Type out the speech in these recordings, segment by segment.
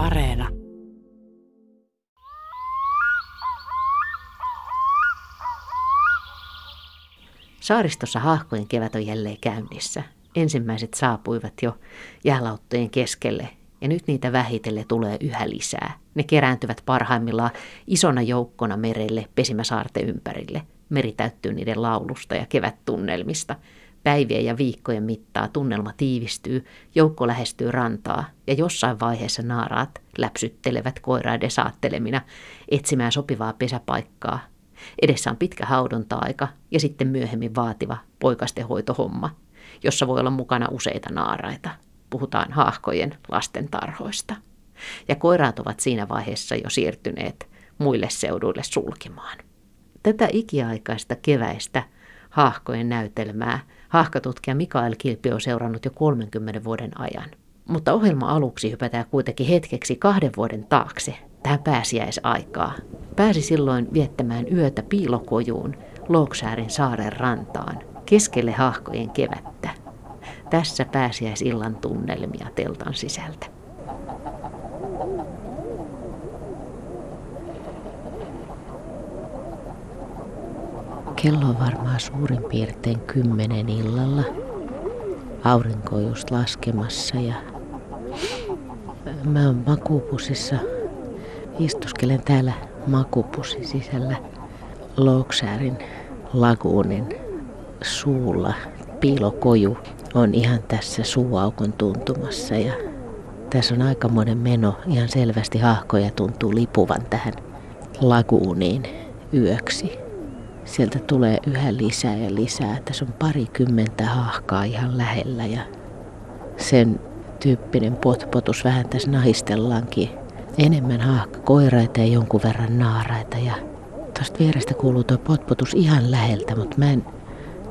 Areena. Saaristossa haahkojen kevät on jälleen käynnissä. Ensimmäiset saapuivat jo jäälauttojen keskelle ja nyt niitä vähitellen tulee yhä lisää. Ne kerääntyvät parhaimmillaan isona joukkona merelle pesimäsaarten ympärille. Meri täyttyy niiden laulusta ja kevättunnelmista. Päivien ja viikkojen mittaa tunnelma tiivistyy, joukko lähestyy rantaa ja jossain vaiheessa naaraat läpsyttelevät koiraiden saattelemina etsimään sopivaa pesäpaikkaa. Edessä on pitkä haudonta-aika ja sitten myöhemmin vaativa poikastenhoitohomma, jossa voi olla mukana useita naaraita. Puhutaan haahkojen lastentarhoista. Ja koiraat ovat siinä vaiheessa jo siirtyneet muille seuduille sulkimaan. Tätä ikiaikaista keväistä haahkojen näytelmää haahkatutkija Mikael Kilpi on seurannut jo 30 vuoden ajan. Mutta ohjelma aluksi hypätään kuitenkin hetkeksi kahden vuoden taakse, tähän pääsiäisaikaa. Pääsi silloin viettämään yötä piilokojuun Loksäärin saaren rantaan, keskelle hahkojen kevättä. Tässä pääsiäisillan tunnelmia teltan sisältä. Kello on varmaan suurin piirtein kymmenen illalla. Aurinko on just laskemassa ja mä oon makupusissa. Istuskelen täällä makupussin sisällä Loksäärin laguunin suulla. Piilokoju on ihan tässä suuaukon tuntumassa ja tässä on aikamoinen meno. Ihan selvästi hahkoja tuntuu lipuvan tähän laguuniin yöksi sieltä tulee yhä lisää ja lisää. Tässä on parikymmentä hahkaa ihan lähellä ja sen tyyppinen potpotus vähän tässä nahistellaankin. Enemmän koiraita ja jonkun verran naaraita ja tuosta vierestä kuuluu tuo potpotus ihan läheltä, mutta mä en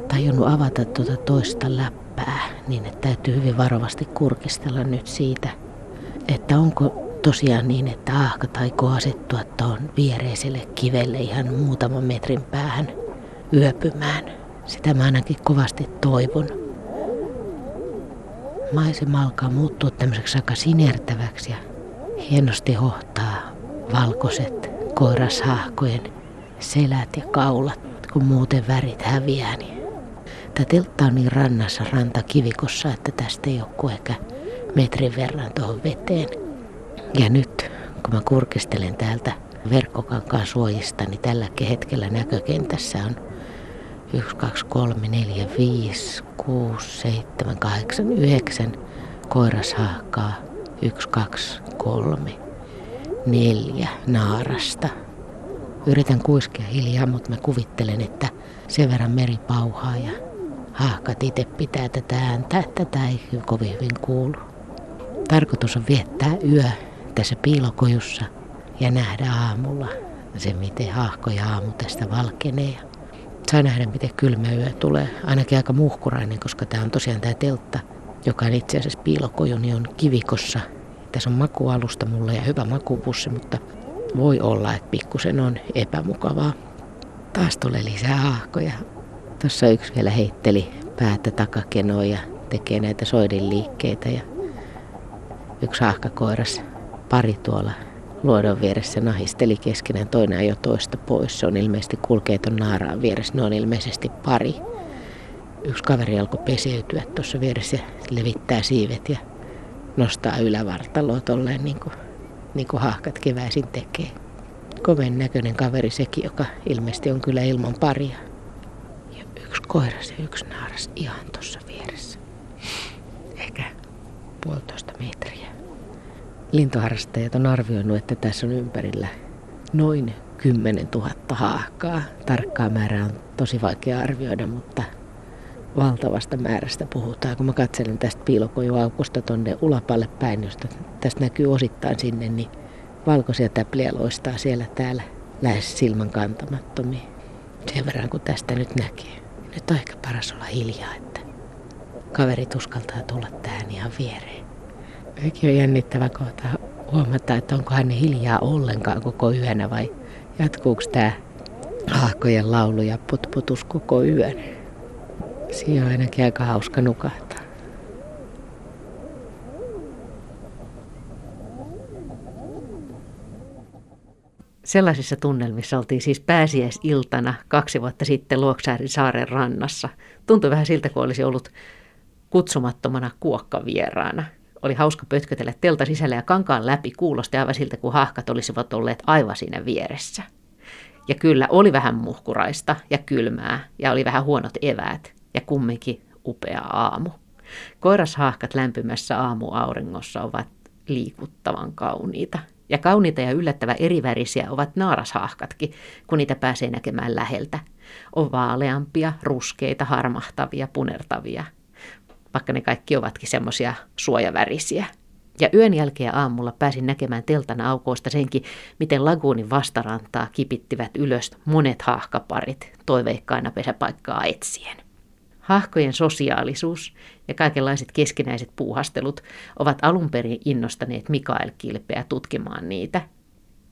tajunnut avata tuota toista läppää niin, että täytyy hyvin varovasti kurkistella nyt siitä, että onko tosiaan niin, että ahka taikoo asettua tuon viereiselle kivelle ihan muutaman metrin päähän yöpymään. Sitä mä ainakin kovasti toivon. Maisema alkaa muuttua tämmöiseksi aika sinertäväksi ja hienosti hohtaa valkoiset koirashahkojen selät ja kaulat, kun muuten värit häviää. Niin Tämä teltta on niin rannassa rantakivikossa, että tästä ei ole ehkä metrin verran tuohon veteen. Ja nyt, kun mä kurkistelen täältä verkkokankaan suojista, niin tällä hetkellä näkökentässä on 1, 2, 3, 4, 5, 6, 7, 8, 9 koirashaakkaa. 1, 2, 3, 4 naarasta. Yritän kuiskea hiljaa, mutta mä kuvittelen, että sen verran meri pauhaa ja haahkat itse pitää tätä ääntä, että tätä ei kovin hyvin kuulu. Tarkoitus on viettää yö tässä piilokojussa ja nähdä aamulla se, miten haahko ja aamu tästä valkenee. Saa nähdä, miten kylmä yö tulee. Ainakin aika muhkurainen, koska tämä on tosiaan tämä teltta, joka on itse asiassa piilokoju, niin on kivikossa. Tässä on makualusta mulla ja hyvä makupussi, mutta voi olla, että pikkusen on epämukavaa. Taas tulee lisää haahkoja. Tuossa yksi vielä heitteli päätä takakenoa ja tekee näitä soidin liikkeitä ja yksi haahkakoiras pari tuolla luodon vieressä nahisteli keskenään, toinen jo toista pois. Se on ilmeisesti kulkee ton naaraan vieressä, ne on ilmeisesti pari. Yksi kaveri alkoi peseytyä tuossa vieressä ja levittää siivet ja nostaa ylävartaloa tolleen niin kuin, niin kuin hahkat keväisin tekee. Koven näköinen kaveri sekin, joka ilmeisesti on kyllä ilman paria. Ja yksi koiras ja yksi naaras ihan tuossa vieressä. Ehkä puolitoista metriä. Lintuharrastajat on arvioinut, että tässä on ympärillä noin 10 000 haahkaa. Tarkkaa määrää on tosi vaikea arvioida, mutta valtavasta määrästä puhutaan. Kun mä katselen tästä piilokojuaukosta tonne ulapalle päin, josta tästä näkyy osittain sinne, niin valkoisia täpliä loistaa siellä täällä lähes silmän kantamattomia. Sen verran kun tästä nyt näkee. Nyt on ehkä paras olla hiljaa, että kaverit uskaltaa tulla tähän ihan viereen. Sekin on jännittävä kohta huomata, että onko hän hiljaa ollenkaan koko yönä vai jatkuuko tämä haahkojen laulu ja putputus koko yön. Siinä on ainakin aika hauska nukahtaa. Sellaisissa tunnelmissa oltiin siis pääsiäisiltana kaksi vuotta sitten Luoksäärin saaren rannassa. Tuntui vähän siltä, kun olisi ollut kutsumattomana kuokkavieraana. Oli hauska pötkötellä telta sisällä ja kankaan läpi kuulosti aivan siltä, kun hahkat olisivat olleet aivan siinä vieressä. Ja kyllä oli vähän muhkuraista ja kylmää ja oli vähän huonot eväät ja kumminkin upea aamu. Koirashahkat lämpimässä aamuauringossa ovat liikuttavan kauniita. Ja kauniita ja yllättävän erivärisiä ovat naarashahkatkin, kun niitä pääsee näkemään läheltä. On vaaleampia, ruskeita, harmahtavia, punertavia. Vaikka ne kaikki ovatkin semmoisia suojavärisiä. Ja yön jälkeen aamulla pääsin näkemään teltan aukoista senkin, miten laguunin vastarantaa kipittivät ylös monet hahkaparit toiveikkaina pesäpaikkaa etsien. Hahkojen sosiaalisuus ja kaikenlaiset keskinäiset puuhastelut ovat alun perin innostaneet Mikael Kilpeä tutkimaan niitä.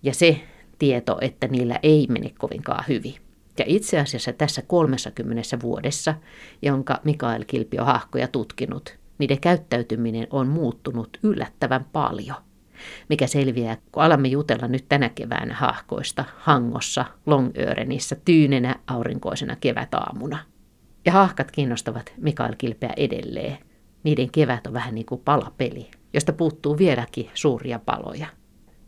Ja se tieto, että niillä ei mene kovinkaan hyvin. Ja itse asiassa tässä 30 vuodessa, jonka Mikael Kilpi on hahkoja tutkinut, niiden käyttäytyminen on muuttunut yllättävän paljon. Mikä selviää, kun alamme jutella nyt tänä keväänä hahkoista Hangossa, Longöörenissä, tyynenä aurinkoisena kevätaamuna. Ja hahkat kiinnostavat Mikael Kilpeä edelleen. Niiden kevät on vähän niin kuin palapeli, josta puuttuu vieläkin suuria paloja.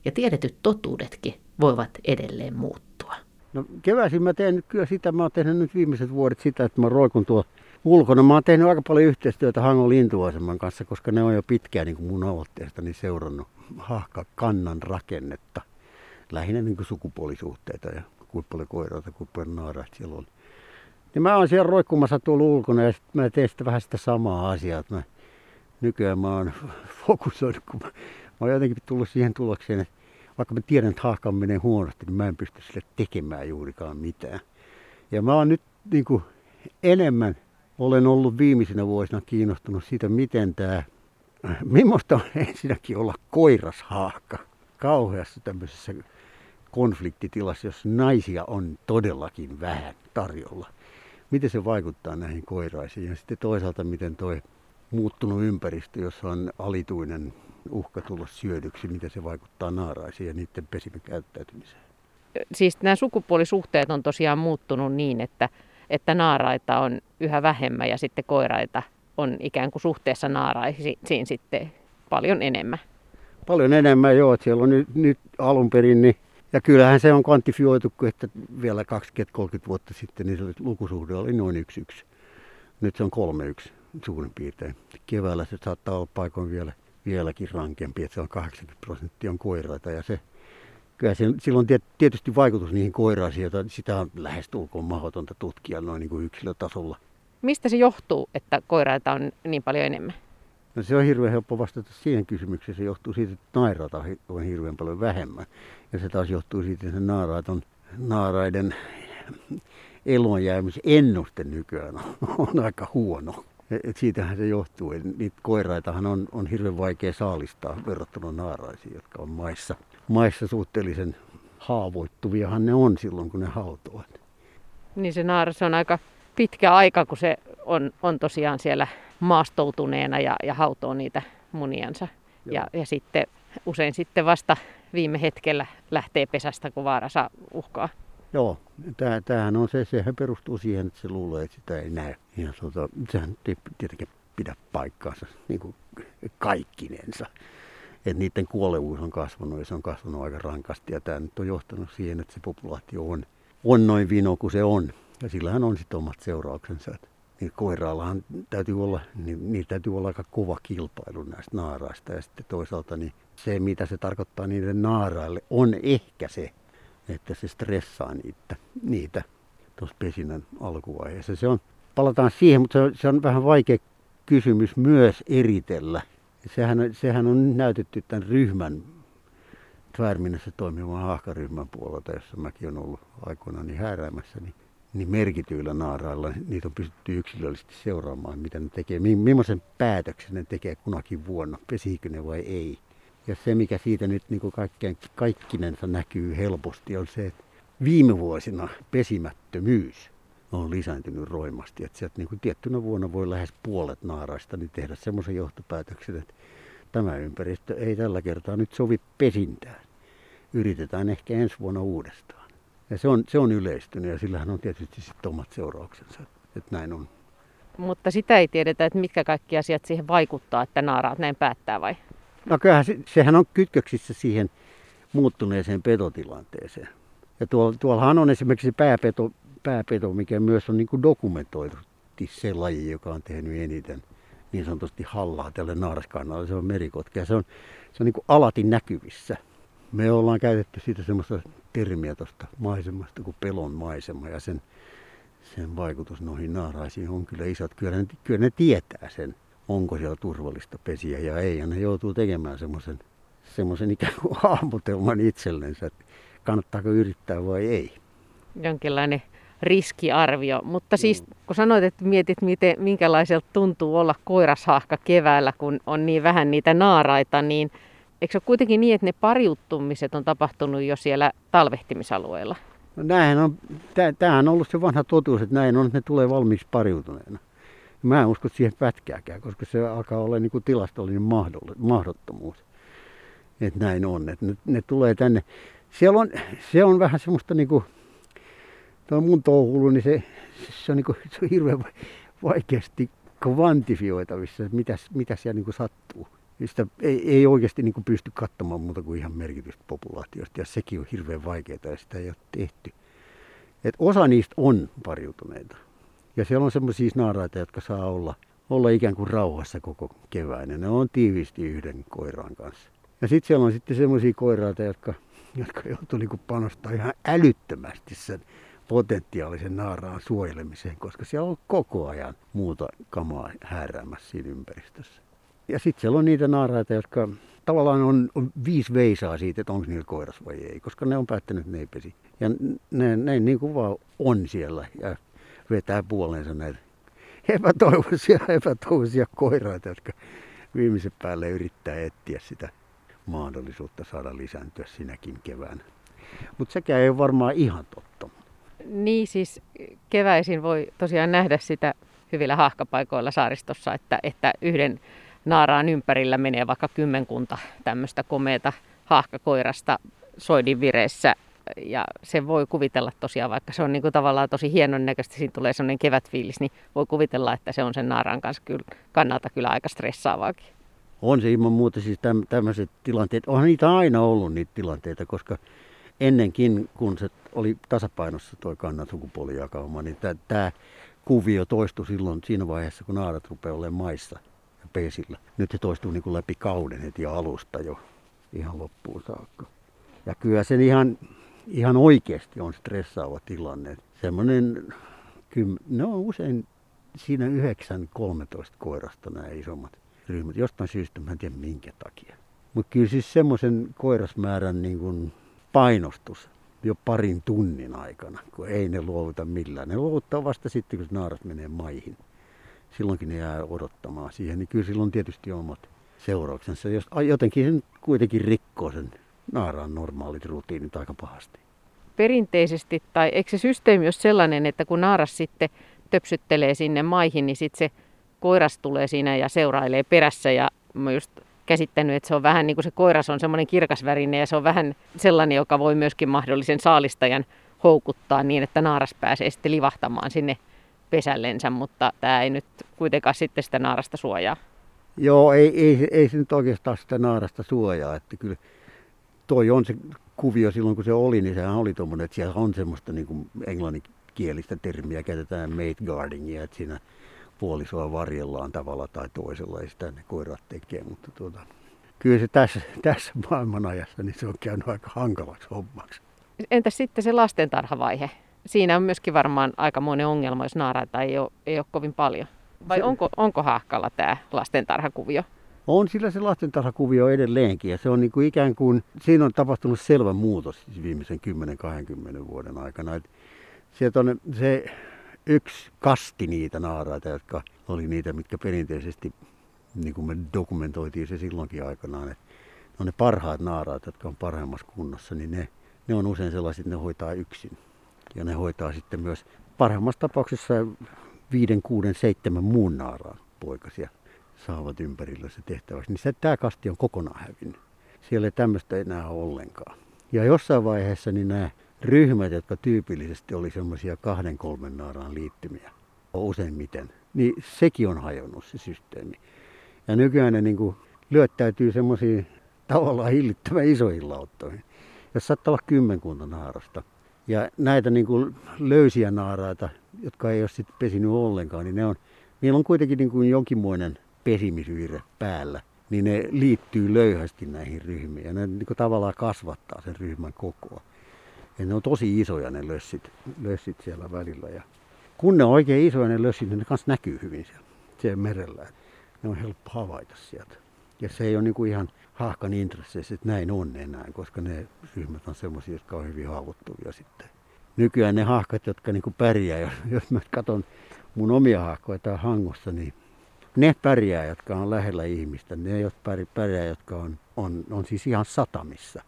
Ja tiedetyt totuudetkin voivat edelleen muuttua. No keväisin mä teen nyt kyllä sitä, mä oon tehnyt nyt viimeiset vuodet sitä, että mä roikun tuo ulkona. Mä oon tehnyt aika paljon yhteistyötä Hangon lintuaseman kanssa, koska ne on jo pitkään niin kuin mun aloitteestani seurannut hahkakannan rakennetta. Lähinnä niin kuin sukupuolisuhteita ja kuinka paljon koiraita, kuinka paljon naaraista siellä on. Niin mä oon siellä roikkumassa tuolla ulkona ja sit mä teen sitä vähän sitä samaa asiaa. Että mä, nykyään mä oon fokusoinut, kun mä, mä oon jotenkin tullut siihen tulokseen, että vaikka mä tiedän, että haakka menee huonosti, niin mä en pysty sille tekemään juurikaan mitään. Ja mä oon nyt niin kuin enemmän olen ollut viimeisinä vuosina kiinnostunut siitä, miten tämä, millaista on ensinnäkin olla koirashaakka kauheassa tämmöisessä konfliktitilassa, jos naisia on todellakin vähän tarjolla. Miten se vaikuttaa näihin koiraisiin? Ja sitten toisaalta miten tuo muuttunut ympäristö, jossa on alituinen uhka tulla syödyksi, miten se vaikuttaa naaraisiin ja niiden pesimäkäyttäytymiseen. Siis nämä sukupuolisuhteet on tosiaan muuttunut niin, että, että naaraita on yhä vähemmän ja sitten koiraita on ikään kuin suhteessa naaraisiin sitten paljon enemmän. Paljon enemmän, joo. Siellä on nyt, nyt alun perin niin ja kyllähän se on kvantifioitu, että vielä 20-30 vuotta sitten niin se lukusuhde oli noin yksi yksi. Nyt se on kolme yksi suurin piirtein. Keväällä se saattaa olla paikoin vielä, vieläkin rankempi, että se on 80 prosenttia on koiraita ja se Kyllä se, sillä on tietysti vaikutus niihin koiraisiin, joita sitä on lähestulkoon mahdotonta tutkia noin niin kuin yksilötasolla. Mistä se johtuu, että koiraita on niin paljon enemmän? No se on hirveän helppo vastata siihen kysymykseen. Se johtuu siitä, että nairaita on hirveän paljon vähemmän. Ja se taas johtuu siitä, että naaraat on, naaraiden elonjäämisennuste nykyään on aika huono. Et siitähän se johtuu. Et niitä koiraitahan on, on hirveän vaikea saalistaa verrattuna naaraisiin, jotka on maissa, maissa suhteellisen haavoittuviahan ne on silloin, kun ne hautoat. Niin se naaras on aika pitkä aika, kun se on, on tosiaan siellä maastoutuneena ja, ja hautoo niitä muniansa. Ja, ja sitten usein sitten vasta viime hetkellä lähtee pesästä, kun vaara saa uhkaa. Joo, tämähän on se, sehän perustuu siihen, että se luulee, että sitä ei näe. Ja tuota, sehän ei tietenkin pidä paikkaansa niin kuin kaikkinensa. Että niiden kuolevuus on kasvanut ja se on kasvanut aika rankasti. Ja tämä nyt on johtanut siihen, että se populaatio on, on noin vino kuin se on. Ja sillähän on sitten omat seurauksensa. Niin koiraallahan täytyy olla, niin, niin täytyy olla aika kova kilpailu näistä naaraista. Ja sitten toisaalta niin se, mitä se tarkoittaa niiden naaraille, on ehkä se, että se stressaa niitä, niitä tuossa pesinnän alkuvaiheessa. Se on, palataan siihen, mutta se on, se on vähän vaikea kysymys myös eritellä. Sehän, sehän on näytetty tämän ryhmän Tvärminässä toimivan hahkaryhmän puolelta, jossa mäkin olen ollut aikoinaan niin hääräämässä, niin niin merkityillä naarailla niitä on pystytty yksilöllisesti seuraamaan, mitä ne tekee, millaisen päätöksen ne tekee kunakin vuonna, pesikö ne vai ei. Ja se, mikä siitä nyt niin kuin kaikkein, kaikkinensa näkyy helposti, on se, että viime vuosina pesimättömyys on lisääntynyt roimasti. Että sieltä niin kuin tiettynä vuonna voi lähes puolet naaraista niin tehdä semmoisen johtopäätöksen, että tämä ympäristö ei tällä kertaa nyt sovi pesintään. yritetään ehkä ensi vuonna uudestaan. Ja se on, se on yleistynyt ja sillähän on tietysti sitten omat seurauksensa, että näin on. Mutta sitä ei tiedetä, että mitkä kaikki asiat siihen vaikuttaa, että naaraat näin päättää vai? No kyllähän se, sehän on kytköksissä siihen muuttuneeseen petotilanteeseen. Ja tuolla, tuollahan on esimerkiksi pääpeto, pääpeto mikä myös on niin kuin dokumentoidusti se laji, joka on tehnyt eniten niin sanotusti hallaa tälle naaraskannalle. Se on merikotka ja se on, se on niin alati näkyvissä. Me ollaan käytetty siitä semmoista termiä tuosta maisemasta kuin pelon maisema ja sen, sen vaikutus noihin naaraisiin on kyllä isot. Kyllä ne, kyllä ne tietää sen, onko siellä turvallista pesiä ja ei. Ja ne joutuu tekemään semmoisen semmoisen ikään kuin hahmotelman itsellensä, että kannattaako yrittää vai ei. Jonkinlainen riskiarvio. Mutta siis kun sanoit, että mietit, miten, minkälaiselta tuntuu olla koirashahka keväällä, kun on niin vähän niitä naaraita, niin eikö se ole kuitenkin niin, että ne pariuttumiset on tapahtunut jo siellä talvehtimisalueella? No näinhän on, tämähän on ollut se vanha totuus, että näin on, että ne tulee valmiiksi pariutuneena. Mä en usko siihen pätkääkään, koska se alkaa olla niin kuin tilastollinen mahdottomuus. Että näin on, että ne, ne tulee tänne. Siellä on, se on vähän semmoista niin kuin, tuo mun touhulu, niin se, se on, niin kuin, se on hirveän vaikeasti kvantifioitavissa, mitä, mitä siellä niin kuin sattuu. Sitä ei, ei oikeasti niin kuin pysty katsomaan muuta kuin ihan merkitystä populaatiosta, ja sekin on hirveän vaikeaa, ja sitä ei ole tehty. Et osa niistä on pariutuneita. Ja siellä on semmoisia naaraita, jotka saa olla, olla ikään kuin rauhassa koko kevään. Ja ne on tiiviisti yhden koiran kanssa. Ja sitten siellä on sitten semmoisia koiraita, jotka, jotka joutuu niin panostaa ihan älyttömästi sen potentiaalisen naaraan suojelemiseen, koska siellä on koko ajan muuta kamaa hääräämässä siinä ympäristössä. Ja sitten siellä on niitä naaraita, jotka tavallaan on, on viisi veisaa siitä, että onko niillä koiras vai ei, koska ne on päättänyt, että ne ei pesi. Ja ne, ne niin kuin vaan on siellä ja vetää puoleensa näitä epätoivoisia, epätoivoisia koiraita, jotka viimeisen päälle yrittää etsiä sitä mahdollisuutta saada lisääntyä sinäkin keväänä. Mutta sekään ei ole varmaan ihan totta. Niin siis keväisin voi tosiaan nähdä sitä hyvillä hahkapaikoilla saaristossa, että, että yhden naaraan ympärillä menee vaikka kymmenkunta tämmöistä komeeta hahkakoirasta soidin vireessä. Ja se voi kuvitella tosiaan, vaikka se on niin kuin tavallaan tosi hienon näköistä, siinä tulee semmoinen kevätfiilis, niin voi kuvitella, että se on sen naaraan kanssa kyllä, kannalta kyllä aika stressaavaakin. On se ilman muuta siis tämmöiset tilanteet. Onhan niitä aina ollut niitä tilanteita, koska ennenkin kun se oli tasapainossa tuo kannan sukupuolijakauma, niin tämä kuvio toistui silloin siinä vaiheessa, kun naarat rupeaa olemaan maissa ja pesillä. Nyt se toistuu niin kuin läpi kauden heti alusta jo ihan loppuun saakka. Ja kyllä se ihan, ihan oikeasti on stressaava tilanne. Semmoinen, ne on usein siinä 9-13 koirasta nämä isommat ryhmät. Jostain syystä, mä en tiedä minkä takia. Mutta kyllä siis semmoisen koirasmäärän niin kuin painostus jo parin tunnin aikana, kun ei ne luovuta millään. Ne luovuttaa vasta sitten, kun naaras menee maihin. Silloinkin ne jää odottamaan siihen, niin kyllä silloin tietysti omat seurauksensa. Jos jotenkin sen kuitenkin rikkoo sen naaraan normaalit rutiinit aika pahasti. Perinteisesti, tai eikö se systeemi ole sellainen, että kun naaras sitten töpsyttelee sinne maihin, niin sitten se koiras tulee siinä ja seurailee perässä ja mä just käsittänyt, että se on vähän niin kuin se koiras on semmoinen kirkasvärinen ja se on vähän sellainen, joka voi myöskin mahdollisen saalistajan houkuttaa niin, että naaras pääsee sitten livahtamaan sinne pesällensä, mutta tämä ei nyt kuitenkaan sitten sitä naarasta suojaa. Joo, ei, ei, ei se nyt oikeastaan sitä naarasta suojaa, että kyllä toi on se kuvio silloin kun se oli, niin sehän oli tuommoinen, että siellä on semmoista niin kuin englanninkielistä termiä, käytetään mate guardingia, että siinä puolisoa varjellaan tavalla tai toisella, ei sitä ne koirat tekee, mutta tuota, kyllä se tässä, tässä maailmanajassa niin se on käynyt aika hankalaksi hommaksi. Entä sitten se lastentarhavaihe? Siinä on myöskin varmaan aikamoinen ongelma, jos naaraita ei ole, ei ole kovin paljon. Vai onko, onko haahkalla tämä lastentarhakuvio? On sillä se lastentarhakuvio edelleenkin ja se on niin kuin ikään kuin, siinä on tapahtunut selvä muutos siis viimeisen 10-20 vuoden aikana. Et sieltä on se yksi kasti niitä naaraita, jotka oli niitä, mitkä perinteisesti, niin kuin me dokumentoitiin se silloinkin aikanaan, että ne on ne parhaat naaraat, jotka on parhaimmassa kunnossa, niin ne, ne on usein sellaiset, että ne hoitaa yksin. Ja ne hoitaa sitten myös parhaimmassa tapauksessa viiden, kuuden, seitsemän muun naaraan poikasia saavat ympärillä se tehtäväksi. Niin tämä kasti on kokonaan hävinnyt. Siellä ei tämmöistä enää ole ollenkaan. Ja jossain vaiheessa niin nämä ryhmät, jotka tyypillisesti oli semmoisia kahden kolmen naaraan liittymiä useimmiten, niin sekin on hajonnut se systeemi. Ja nykyään ne niin kuin lyöttäytyy semmoisiin tavallaan hillittävän isoihin lauttoihin. Jos saattaa olla kymmenkunta naarasta. Ja näitä niin kuin löysiä naaraita, jotka ei ole sitten pesinyt ollenkaan, niin ne on, niillä on kuitenkin niin kuin jonkinmoinen pesimisyire päällä. Niin ne liittyy löyhästi näihin ryhmiin ja ne niin tavallaan kasvattaa sen ryhmän kokoa. Ja ne on tosi isoja ne lössit, lössit siellä välillä. Ja kun ne on oikein isoja ne lössit, niin ne kanssa näkyy hyvin siellä, siellä merellä. Ne on helppo havaita sieltä. Ja se ei ole niin kuin ihan hahkan intresseissä, että näin on enää, koska ne ryhmät on semmoisia, jotka on hyvin haavoittuvia sitten. Nykyään ne hahkat, jotka niin kuin pärjää, jos, jos mä katson mun omia hahkoja täällä Hangossa, niin ne pärjää, jotka on lähellä ihmistä, ne pärjää, jotka on, on, on siis ihan satamissa,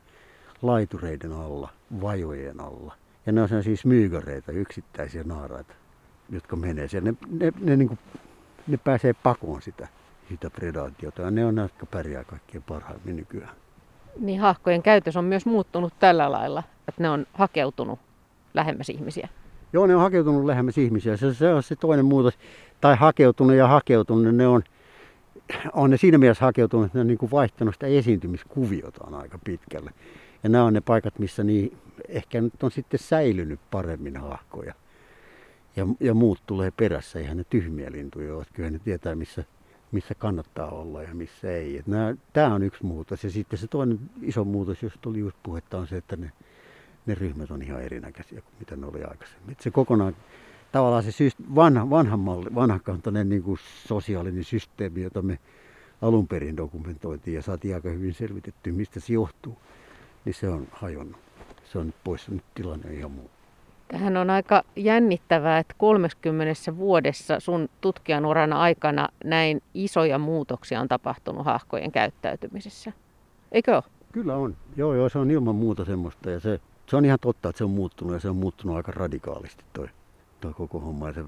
laitureiden alla, vajojen alla. Ja ne on siis myyköreitä, yksittäisiä naaraita, jotka menee siellä. Ne, ne, ne, niin kuin, ne pääsee pakoon sitä sitä predaatiota. Ja ne on ne, jotka pärjää kaikkein parhaimmin nykyään. Niin hahkojen käytös on myös muuttunut tällä lailla, että ne on hakeutunut lähemmäs ihmisiä. Joo, ne on hakeutunut lähemmäs ihmisiä. Se, se on se toinen muutos. Tai hakeutunut ja hakeutunut, ne on, on ne siinä mielessä hakeutunut, että ne on niin kuin vaihtanut sitä esiintymiskuviotaan aika pitkälle. Ja nämä on ne paikat, missä niin ehkä nyt on sitten säilynyt paremmin hahkoja. Ja, ja muut tulee perässä, ihan ne tyhmiä lintuja ovat. Kyllä ne tietää, missä missä kannattaa olla ja missä ei. Tämä on yksi muutos. Ja sitten se toinen iso muutos, jos tuli just puhetta, on se, että ne, ne ryhmät on ihan erinäköisiä kuin mitä ne oli aikaisemmin. Et se kokonaan, tavallaan se syst, vanha, vanha malli, vanhakantainen niin kuin sosiaalinen systeemi, jota me alun perin dokumentoitiin ja saatiin aika hyvin selvitetty, mistä se johtuu, niin se on hajonnut. Se on poissa, nyt tilanne ihan muu. Tähän on aika jännittävää, että 30 vuodessa sun tutkijan urana aikana näin isoja muutoksia on tapahtunut hahkojen käyttäytymisessä. Eikö ole? Kyllä on. Joo, joo, se on ilman muuta semmoista. Ja se, se on ihan totta, että se on muuttunut ja se on muuttunut aika radikaalisti toi, toi koko homma. Ja se,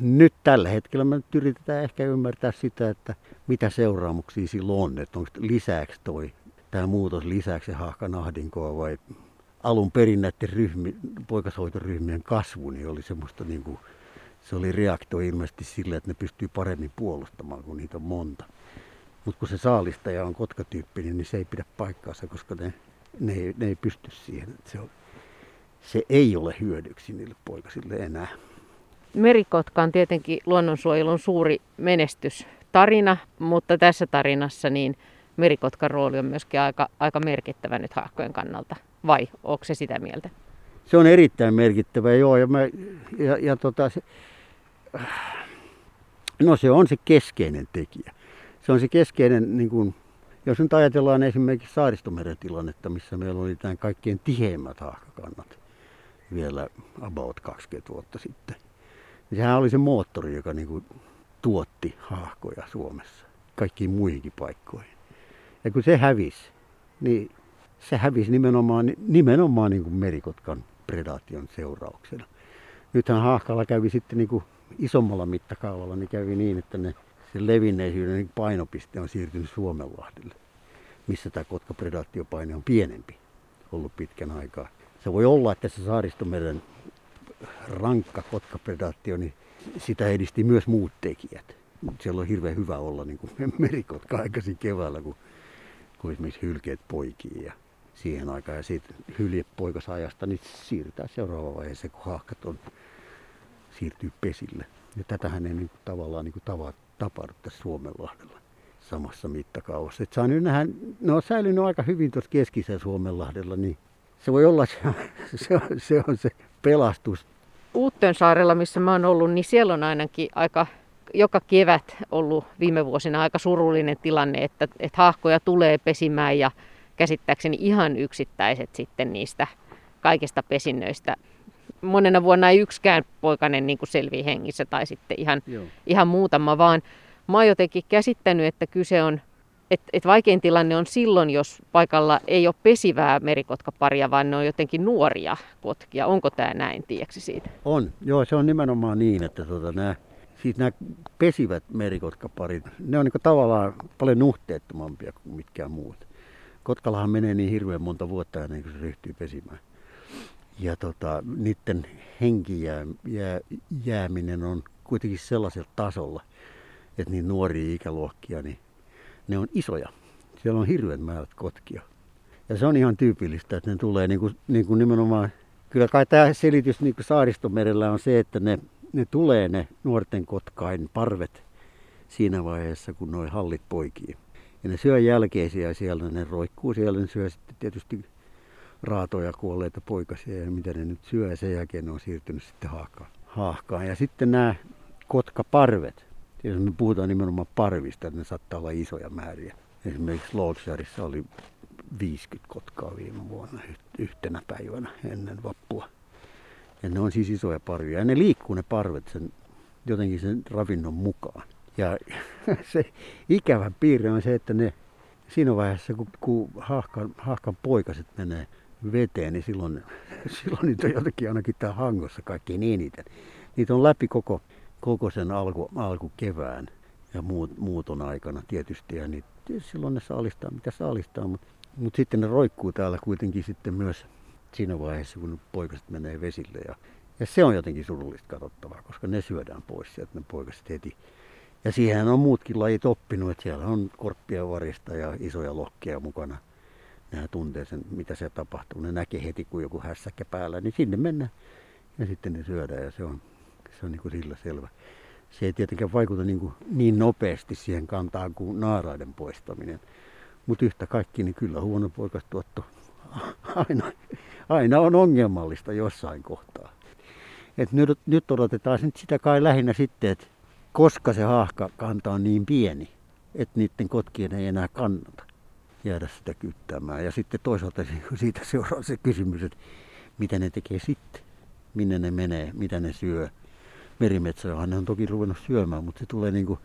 nyt tällä hetkellä me nyt yritetään ehkä ymmärtää sitä, että mitä seuraamuksia sillä on. Että onko lisäksi toi, tämä muutos lisäksi hahkan ahdinkoa vai alun perin näiden ryhmi, poikashoitoryhmien kasvu niin oli semmoista niin kuin, se oli reaktio ilmeisesti sille, että ne pystyy paremmin puolustamaan, kun niitä on monta. Mutta kun se saalistaja on kotkatyyppinen, niin se ei pidä paikkaansa, koska ne, ne, ei, ne ei pysty siihen. Se, on, se ei ole hyödyksi niille poikasille enää. Merikotka on tietenkin luonnonsuojelun suuri menestystarina, mutta tässä tarinassa niin merikotkan rooli on myöskin aika, aika merkittävä nyt hahkojen kannalta vai onko se sitä mieltä? Se on erittäin merkittävä, joo. Ja, mä, ja, ja tota, se, no se on se keskeinen tekijä. Se on se keskeinen, niin kuin, jos nyt ajatellaan esimerkiksi Saaristomeren tilannetta, missä meillä oli tämän kaikkein tiheimmät haahkakannat vielä about 20 vuotta sitten. Niin sehän oli se moottori, joka niin kuin, tuotti haahkoja Suomessa kaikkiin muihinkin paikkoihin. Ja kun se hävisi, niin se hävisi nimenomaan, nimenomaan niin kuin merikotkan predaation seurauksena. Nythän Haahkalla kävi sitten niin kuin isommalla mittakaavalla, niin kävi niin, että ne, se levinneisyyden niin painopiste on siirtynyt Suomenlahdelle, missä tämä kotkapredaatiopaine on pienempi ollut pitkän aikaa. Se voi olla, että se saaristomeren rankka kotkapredaatio, niin sitä edisti myös muut tekijät. Siellä on hirveän hyvä olla niin kuin merikotka aikaisin keväällä, kun, kun esimerkiksi hylkeet poikii ja siihen aikaan. Ja siitä hyljepoikasajasta niin siirrytään seuraava vaiheeseen, kun haahkat on, siirtyy pesille. Ja tätähän ei niin kuin, tavallaan niin kuin tava, tapahdu tässä Suomenlahdella samassa mittakaavassa. Et saa nyt nähdä, ne on säilynyt aika hyvin tuossa keskisellä Suomenlahdella, niin se voi olla se, se, on, se, on se pelastus. saarella, missä mä oon ollut, niin siellä on ainakin aika joka kevät ollut viime vuosina aika surullinen tilanne, että, että haahkoja tulee pesimään ja käsittääkseni ihan yksittäiset sitten niistä kaikista pesinnöistä. Monena vuonna ei yksikään poikainen niin selviä hengissä tai sitten ihan, ihan muutama, vaan mä oon jotenkin käsittänyt, että kyse on, että et vaikein tilanne on silloin, jos paikalla ei ole pesivää merikotkaparia, vaan ne on jotenkin nuoria kotkia. Onko tämä näin, tiedätkö siitä? On, joo, se on nimenomaan niin, että tota, nämä, siis nämä pesivät merikotkaparit, ne on niin tavallaan paljon nuhteettomampia kuin mitkään muut Kotkalahan menee niin hirveän monta vuotta ennen kuin se ryhtyy pesimään. Ja tota, niiden henki jää, jää, jääminen on kuitenkin sellaisella tasolla, että niin nuoria ikäluokkia, niin ne on isoja. Siellä on hirveän määrät kotkia. Ja se on ihan tyypillistä, että ne tulee niin kuin, niin kuin nimenomaan, kyllä kai tämä selitys niin kuin saaristomerellä on se, että ne, ne tulee ne nuorten kotkain parvet siinä vaiheessa, kun nuo hallit poikii. Ja ne syö jälkeisiä siellä, ne roikkuu siellä, ne syö sitten tietysti raatoja, kuolleita poikasia ja mitä ne nyt syö ja sen jälkeen ne on siirtynyt sitten haahkaan. haahkaan. Ja sitten nämä kotkaparvet, jos me puhutaan nimenomaan parvista, että ne saattaa olla isoja määriä. Esimerkiksi Logsharissa oli 50 kotkaa viime vuonna yhtenä päivänä ennen vappua. Ja ne on siis isoja parvia. Ja ne liikkuu ne parvet sen, jotenkin sen ravinnon mukaan. Ja se ikävä piirre on se, että ne siinä vaiheessa, kun, kun haahkan, haahkan poikaset menee veteen, niin silloin, silloin niitä on jotenkin ainakin tämä hangossa kaikkein eniten. Niitä on läpi koko, koko sen alku, alkukevään ja muut, muuton aikana tietysti. Ja niitä, silloin ne saalistaa mitä saalistaa, mutta, mutta sitten ne roikkuu täällä kuitenkin sitten myös siinä vaiheessa, kun poikaset menee vesille. Ja, ja se on jotenkin surullista katsottavaa, koska ne syödään pois sieltä ne poikaset heti. Ja siihen on muutkin lajit oppinut, että siellä on korppia varista ja isoja lokkeja mukana. Nehän tuntee sen, mitä se tapahtuu. Ne näkee heti, kun joku hässäkkä päällä, niin sinne mennään. Ja sitten ne syödään ja se on, se on niin kuin sillä selvä. Se ei tietenkään vaikuta niin, kuin niin nopeasti siihen kantaan kuin naaraiden poistaminen. Mutta yhtä kaikki, niin kyllä huono poikastuotto aina, aina on ongelmallista jossain kohtaa. Et nyt, nyt odotetaan sitä kai lähinnä sitten, että koska se haahkakanta on niin pieni, että niiden kotkien ei enää kannata jäädä sitä kyttämään. Ja sitten toisaalta siitä seuraa se kysymys, että mitä ne tekee sitten, minne ne menee, mitä ne syö. Merimetsojahan ne on toki ruvennut syömään, mutta se tulee niin kuin,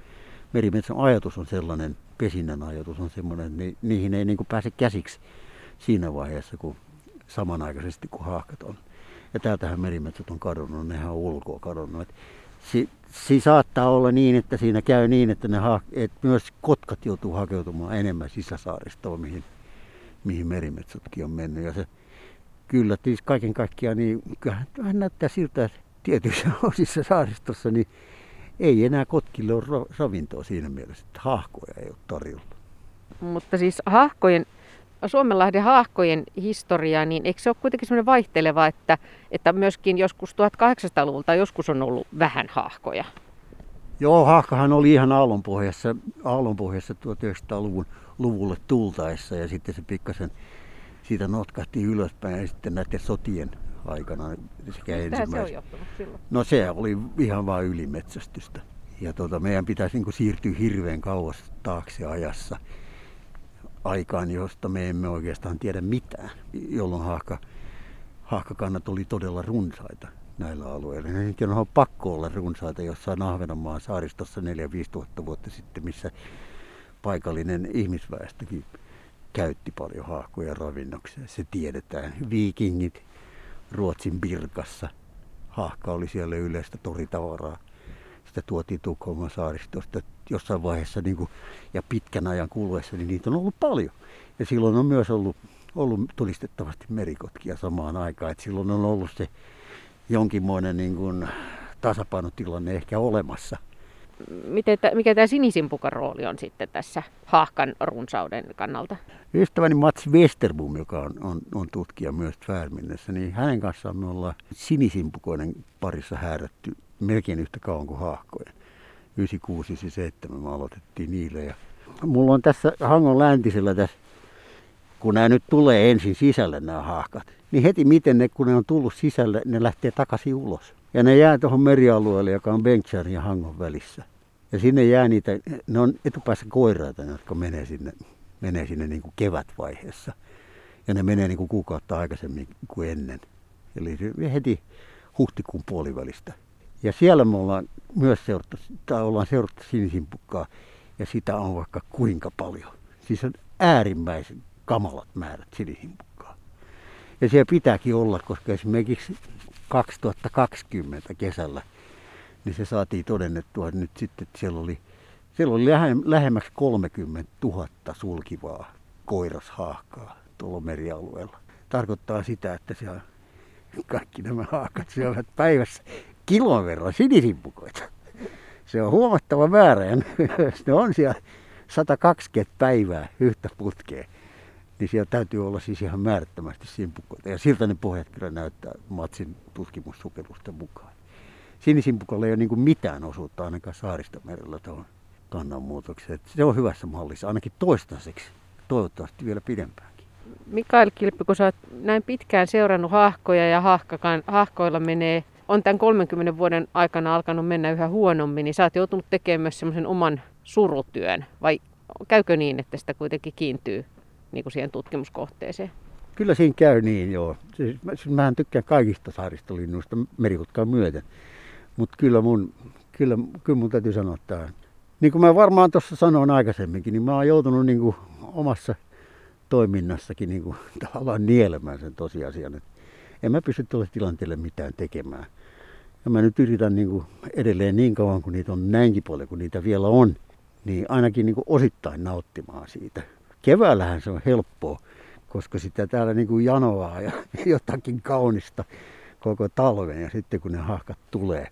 merimetson ajatus on sellainen, pesinnän ajatus on sellainen, että ni, niihin ei niin kuin pääse käsiksi siinä vaiheessa, kun samanaikaisesti kun haahkat on. Ja täältähän merimetsot on kadonnut, nehän on ulkoa kadonnut. Et si, si saattaa olla niin, että siinä käy niin, että, ne ha, että myös kotkat joutuu hakeutumaan enemmän sisäsaaristoon, mihin, mihin merimetsotkin on mennyt. Ja se kyllä siis kaiken kaikkiaan, niin kyllähän näyttää siltä, että tietyissä osissa saaristossa niin ei enää kotkille ole ravintoa siinä mielessä, että hahkoja ei ole tarjolla. Mutta siis hahkojen Suomenlahden haahkojen historiaa, niin eikö se ole kuitenkin semmoinen vaihteleva, että, että myöskin joskus 1800-luvulta joskus on ollut vähän haahkoja? Joo, haahkahan oli ihan aallonpohjassa, aallonpohjassa 1900-luvun luvulle tultaessa ja sitten se pikkasen siitä notkahti ylöspäin ja sitten näiden sotien aikana sekä ensimmäisenä. se on johtunut silloin? No se oli ihan vain ylimetsästystä. Ja tuota, meidän pitäisi niin siirtyä hirveän kauas taakse ajassa aikaan, josta me emme oikeastaan tiedä mitään, jolloin haahka, haahkakannat oli todella runsaita näillä alueilla. Ne nyt on pakko olla runsaita jossain Ahvenanmaan saaristossa 4-5 tuhatta vuotta sitten, missä paikallinen ihmisväestökin käytti paljon haahkoja ravinnokseen. Se tiedetään. Viikingit Ruotsin Birkassa. Haahka oli siellä yleistä toritavaraa sitä tuotiin Tukholman saaristosta jossain vaiheessa niin kuin, ja pitkän ajan kuluessa, niin niitä on ollut paljon. Ja silloin on myös ollut, ollut todistettavasti merikotkia samaan aikaan. että silloin on ollut se jonkinmoinen niin kuin, tasapainotilanne ehkä olemassa. Miten, mikä tämä sinisimpukan rooli on sitten tässä haahkan runsauden kannalta? Ystäväni Mats Westerboom, joka on, on, on tutkija myös Tvärminnessä, niin hänen kanssaan me ollaan sinisimpukoinen parissa häärätty melkein yhtä kauan kuin haahkoja. 96-97 me aloitettiin niille. Ja mulla on tässä Hangon läntisellä tässä, kun nämä nyt tulee ensin sisälle nämä haahkat, niin heti miten ne, kun ne on tullut sisälle, ne lähtee takaisin ulos. Ja ne jää tuohon merialueelle, joka on Bengtsarin ja Hangon välissä. Ja sinne jää niitä, ne on etupäässä koiraita, jotka menee sinne, menee sinne niin kuin kevätvaiheessa. Ja ne menee niin kuin kuukautta aikaisemmin kuin ennen. Eli heti huhtikuun puolivälistä ja siellä me ollaan myös seurattu, tai ollaan seurattu sinisimpukkaa, ja sitä on vaikka kuinka paljon. Siis on äärimmäisen kamalat määrät sinisimpukkaa. Ja siellä pitääkin olla, koska esimerkiksi 2020 kesällä, niin se saatiin todennettua nyt sitten, että siellä oli, siellä oli lähemmäksi 30 000 sulkivaa koirashaahkaa tuolla merialueella. Tarkoittaa sitä, että siellä kaikki nämä haahkat syövät päivässä kilon verran sinisimpukoita. Se on huomattava määrä ja ne on siellä 120 päivää yhtä putkea. Niin siellä täytyy olla siis ihan määrättömästi simpukoita. Ja siltä ne pohjat kyllä näyttää Matsin tutkimussukellusten mukaan. Sinisimpukolla ei ole niin mitään osuutta ainakaan saaristomerellä tuohon kannanmuutokseen. Se on hyvässä mallissa, ainakin toistaiseksi. Toivottavasti vielä pidempäänkin. Mikael Kilppi, kun sä oot näin pitkään seurannut hahkoja ja hahkakaan, hahkoilla menee, on tämän 30 vuoden aikana alkanut mennä yhä huonommin, niin sä oot joutunut tekemään myös semmoisen oman surutyön. Vai käykö niin, että sitä kuitenkin kiintyy niin kuin siihen tutkimuskohteeseen? Kyllä siinä käy niin, joo. Siis, mä, siis mähän tykkään kaikista saaristolinnuista merikutkaan myöten. Mutta kyllä mun, kyllä, kyllä mun täytyy sanoa, että niin kuin mä varmaan tuossa sanoin aikaisemminkin, niin mä oon joutunut niin kuin omassa toiminnassakin niin kuin, tavallaan nielemään sen tosiasian, että en mä pysty tuolle tilanteelle mitään tekemään. Ja mä nyt yritän niin kuin edelleen niin kauan kuin niitä on näinkin paljon kuin niitä vielä on, niin ainakin niin kuin osittain nauttimaan siitä. Keväällähän se on helppoa, koska sitä täällä niin kuin janoaa ja jotakin kaunista koko talven ja sitten kun ne hahkat tulee,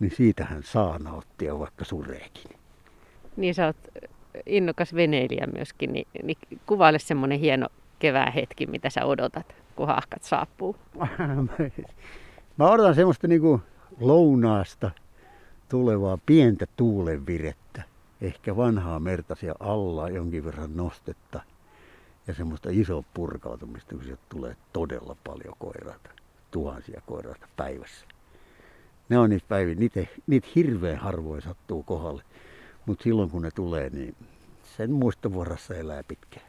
niin siitähän saa nauttia vaikka sureekin. Niin sä oot innokas veneilijä myöskin, niin, niin kuvaile semmoinen hieno kevään hetki, mitä sä odotat, kun hahkat saapuu. Mä odotan semmoista niinku lounaasta tulevaa pientä tuulenvirettä. Ehkä vanhaa merta siellä alla jonkin verran nostetta. Ja semmoista isoa purkautumista, kun sieltä tulee todella paljon koiraita. Tuhansia koiraita päivässä. Ne on niitä päiviä, niitä, niitä hirveän harvoin sattuu kohdalle. Mutta silloin kun ne tulee, niin sen muistovuorossa elää pitkään.